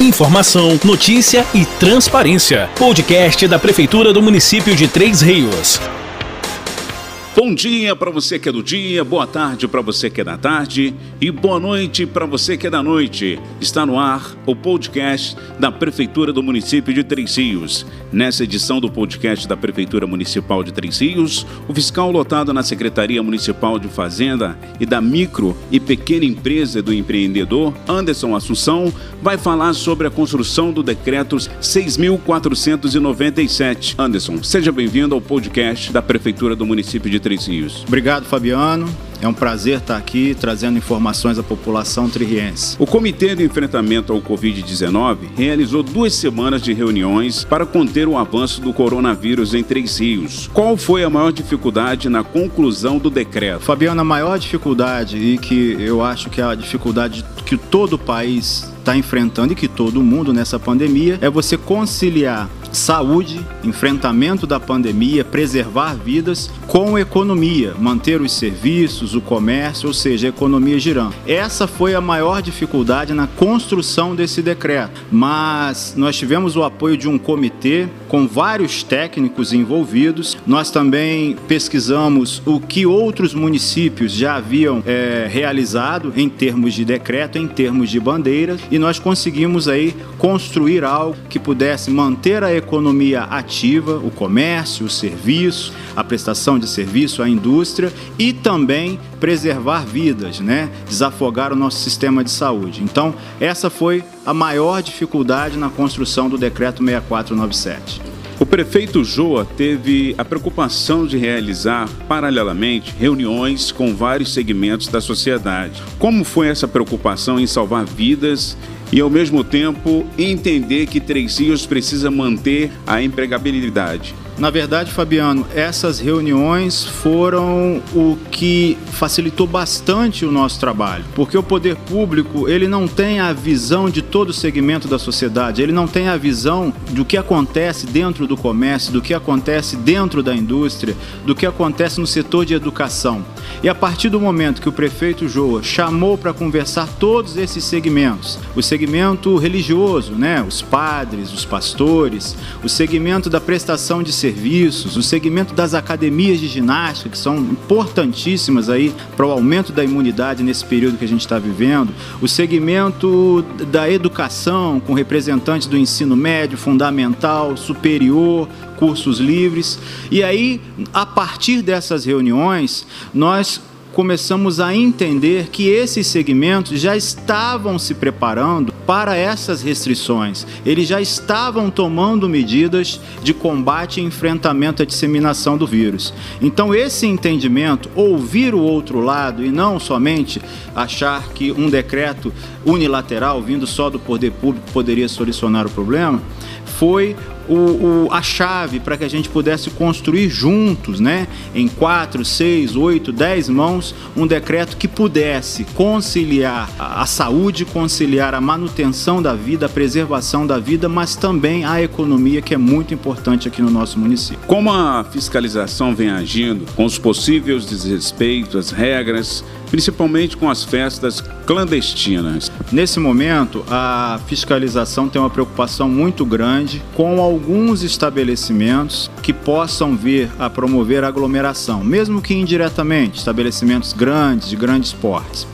Informação, notícia e transparência. Podcast da Prefeitura do município de Três Rios. Bom dia para você que é do dia, boa tarde para você que é da tarde e boa noite para você que é da noite. Está no ar o podcast da Prefeitura do município de Três Rios. Nessa edição do podcast da Prefeitura Municipal de Três Rios, o fiscal lotado na Secretaria Municipal de Fazenda e da Micro e Pequena Empresa do Empreendedor, Anderson Assunção, vai falar sobre a construção do decreto 6.497. Anderson, seja bem-vindo ao podcast da Prefeitura do município de Três Três Rios. Obrigado, Fabiano. É um prazer estar aqui trazendo informações à população tririense. O Comitê de Enfrentamento ao Covid-19 realizou duas semanas de reuniões para conter o avanço do coronavírus em Três Rios. Qual foi a maior dificuldade na conclusão do decreto? Fabiano, a maior dificuldade, e que eu acho que é a dificuldade que todo o país está enfrentando e que todo mundo nessa pandemia, é você conciliar saúde, enfrentamento da pandemia, preservar vidas com economia, manter os serviços, o comércio, ou seja, a economia girando. Essa foi a maior dificuldade na construção desse decreto, mas nós tivemos o apoio de um comitê com vários técnicos envolvidos. Nós também pesquisamos o que outros municípios já haviam é, realizado em termos de decreto, em termos de bandeiras, e nós conseguimos aí construir algo que pudesse manter a economia ativa, o comércio, o serviço, a prestação de serviço, a indústria e também preservar vidas, né? Desafogar o nosso sistema de saúde. Então, essa foi a maior dificuldade na construção do decreto 6497. O prefeito Joa teve a preocupação de realizar, paralelamente, reuniões com vários segmentos da sociedade. Como foi essa preocupação em salvar vidas e, ao mesmo tempo, entender que Três Rios precisa manter a empregabilidade. Na verdade, Fabiano, essas reuniões foram o que facilitou bastante o nosso trabalho, porque o poder público ele não tem a visão de todo o segmento da sociedade, ele não tem a visão do que acontece dentro do comércio, do que acontece dentro da indústria, do que acontece no setor de educação. E a partir do momento que o prefeito Joa chamou para conversar todos esses segmentos, o segmento religioso, né, os padres, os pastores, o segmento da prestação de serviços, o segmento das academias de ginástica, que são importantíssimas aí para o aumento da imunidade nesse período que a gente está vivendo, o segmento da educação, com representantes do ensino médio, fundamental, superior, cursos livres. E aí, a partir dessas reuniões, nós começamos a entender que esses segmentos já estavam se preparando para essas restrições. Eles já estavam tomando medidas de combate e enfrentamento à disseminação do vírus. Então, esse entendimento, ouvir o outro lado e não somente achar que um decreto unilateral vindo só do poder público poderia solucionar o problema, foi o, o, a chave para que a gente pudesse construir juntos, né, em quatro, seis, oito, dez mãos, um decreto que pudesse conciliar a, a saúde, conciliar a manutenção da vida, a preservação da vida, mas também a economia, que é muito importante aqui no nosso município. Como a fiscalização vem agindo com os possíveis desrespeitos às regras, principalmente com as festas clandestinas. Nesse momento, a fiscalização tem uma preocupação muito grande com alguns estabelecimentos que possam vir a promover aglomeração, mesmo que indiretamente, estabelecimentos grandes, de grandes portes.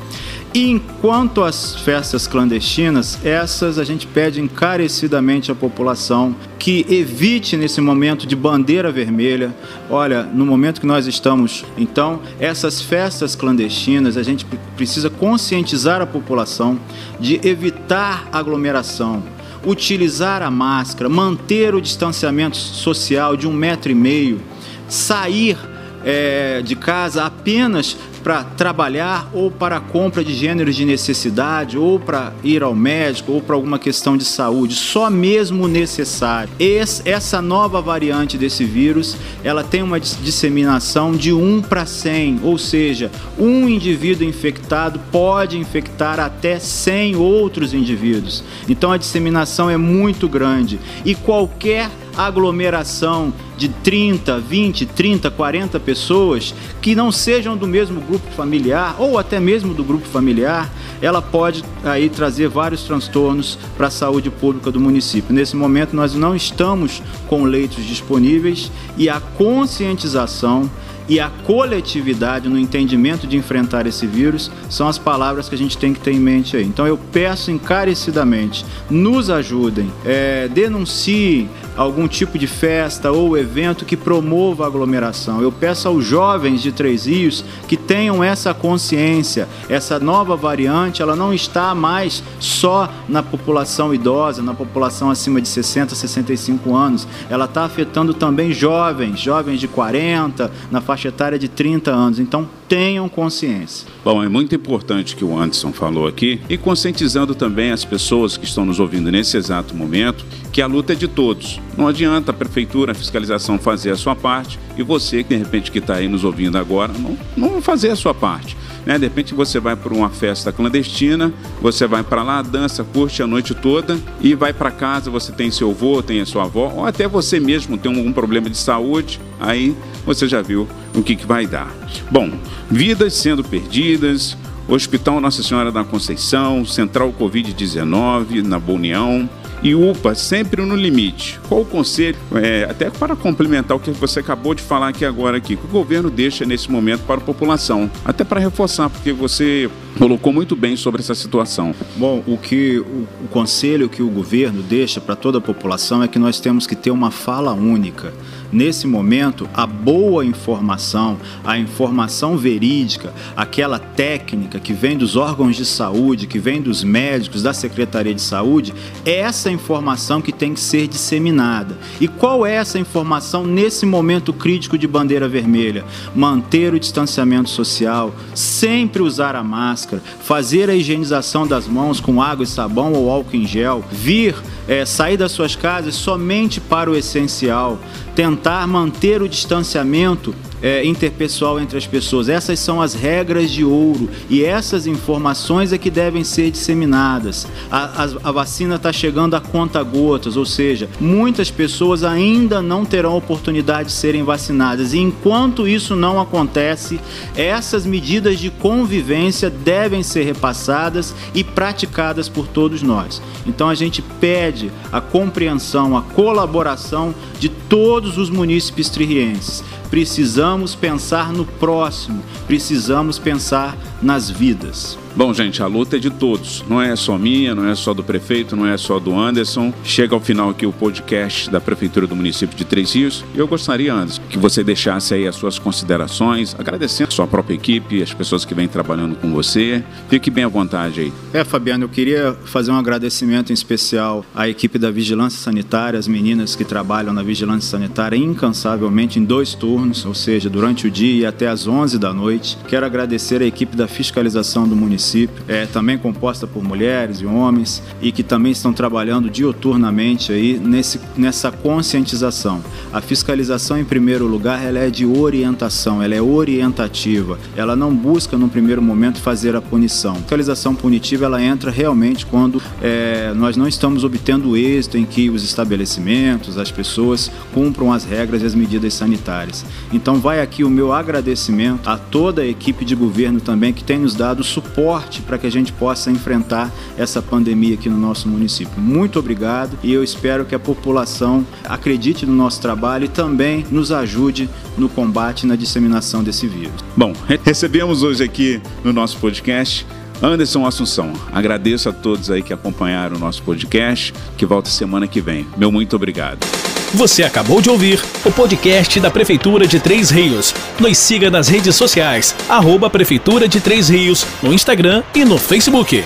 E enquanto as festas clandestinas, essas a gente pede encarecidamente à população que evite nesse momento de bandeira vermelha. Olha, no momento que nós estamos, então, essas festas clandestinas, a gente precisa conscientizar a população de evitar aglomeração, utilizar a máscara, manter o distanciamento social de um metro e meio, sair é, de casa apenas para trabalhar ou para compra de gêneros de necessidade ou para ir ao médico ou para alguma questão de saúde, só mesmo necessário. Esse, essa nova variante desse vírus, ela tem uma disseminação de 1 para 100, ou seja, um indivíduo infectado pode infectar até 100 outros indivíduos. Então a disseminação é muito grande e qualquer aglomeração de 30, 20, 30, 40 pessoas que não sejam do mesmo grupo familiar ou até mesmo do grupo familiar, ela pode aí trazer vários transtornos para a saúde pública do município. Nesse momento nós não estamos com leitos disponíveis e a conscientização e a coletividade no entendimento de enfrentar esse vírus são as palavras que a gente tem que ter em mente aí. Então eu peço encarecidamente, nos ajudem, é, denunciem algum tipo de festa ou evento que promova aglomeração. Eu peço aos jovens de Três Rios que tenham essa consciência. Essa nova variante, ela não está mais só na população idosa, na população acima de 60, 65 anos. Ela está afetando também jovens, jovens de 40, na faixa etária de 30 anos. Então, tenham consciência. Bom, é muito importante que o Anderson falou aqui e conscientizando também as pessoas que estão nos ouvindo nesse exato momento que a luta é de todos. Não adianta a prefeitura, a fiscalização fazer a sua parte e você, que de repente que está aí nos ouvindo agora, não, não fazer a sua parte. Né? De repente você vai para uma festa clandestina, você vai para lá, dança, curte a noite toda e vai para casa, você tem seu avô, tem a sua avó, ou até você mesmo tem algum problema de saúde, aí você já viu o que, que vai dar. Bom, vidas sendo perdidas, Hospital Nossa Senhora da Conceição, Central Covid-19 na Boa União, e UPA sempre no limite. Qual o conselho, é, até para complementar o que você acabou de falar aqui agora aqui, que o governo deixa nesse momento para a população, até para reforçar, porque você colocou muito bem sobre essa situação. Bom, o que o, o conselho que o governo deixa para toda a população é que nós temos que ter uma fala única. Nesse momento, a boa informação, a informação verídica, aquela técnica que vem dos órgãos de saúde, que vem dos médicos, da Secretaria de Saúde, é essa informação que tem que ser disseminada. E qual é essa informação nesse momento crítico de bandeira vermelha? Manter o distanciamento social, sempre usar a máscara, fazer a higienização das mãos com água e sabão ou álcool em gel, vir é, sair das suas casas somente para o essencial, tentar manter o distanciamento é, interpessoal entre as pessoas. Essas são as regras de ouro e essas informações é que devem ser disseminadas. A, a, a vacina está chegando a conta gotas, ou seja, muitas pessoas ainda não terão oportunidade de serem vacinadas. E enquanto isso não acontece, essas medidas de convivência devem ser repassadas e praticadas por todos nós. Então a gente pede a compreensão, a colaboração de todos os munícipes tririenses. Precisamos pensar no próximo, precisamos pensar nas vidas. Bom, gente, a luta é de todos. Não é só minha, não é só do prefeito, não é só do Anderson. Chega ao final aqui o podcast da Prefeitura do município de Três Rios. Eu gostaria, Anderson, que você deixasse aí as suas considerações, agradecendo a sua própria equipe, as pessoas que vêm trabalhando com você. Fique bem à vontade aí. É, Fabiano, eu queria fazer um agradecimento em especial à equipe da Vigilância Sanitária, as meninas que trabalham na Vigilância Sanitária incansavelmente em dois turnos, ou seja, durante o dia e até às 11 da noite. Quero agradecer a equipe da fiscalização do município município, é também composta por mulheres e homens e que também estão trabalhando dioturnamente aí nesse, nessa conscientização. A fiscalização, em primeiro lugar, ela é de orientação, ela é orientativa. Ela não busca, no primeiro momento, fazer a punição. A fiscalização punitiva, ela entra realmente quando é, nós não estamos obtendo êxito em que os estabelecimentos, as pessoas cumpram as regras e as medidas sanitárias. Então vai aqui o meu agradecimento a toda a equipe de governo também que tem nos dado suporte para que a gente possa enfrentar essa pandemia aqui no nosso município. Muito obrigado e eu espero que a população acredite no nosso trabalho e também nos ajude no combate e na disseminação desse vírus. Bom, recebemos hoje aqui no nosso podcast Anderson Assunção, agradeço a todos aí que acompanharam o nosso podcast, que volta semana que vem. Meu muito obrigado. Você acabou de ouvir o podcast da Prefeitura de Três Rios. Nos siga nas redes sociais, arroba Prefeitura de Três Rios, no Instagram e no Facebook.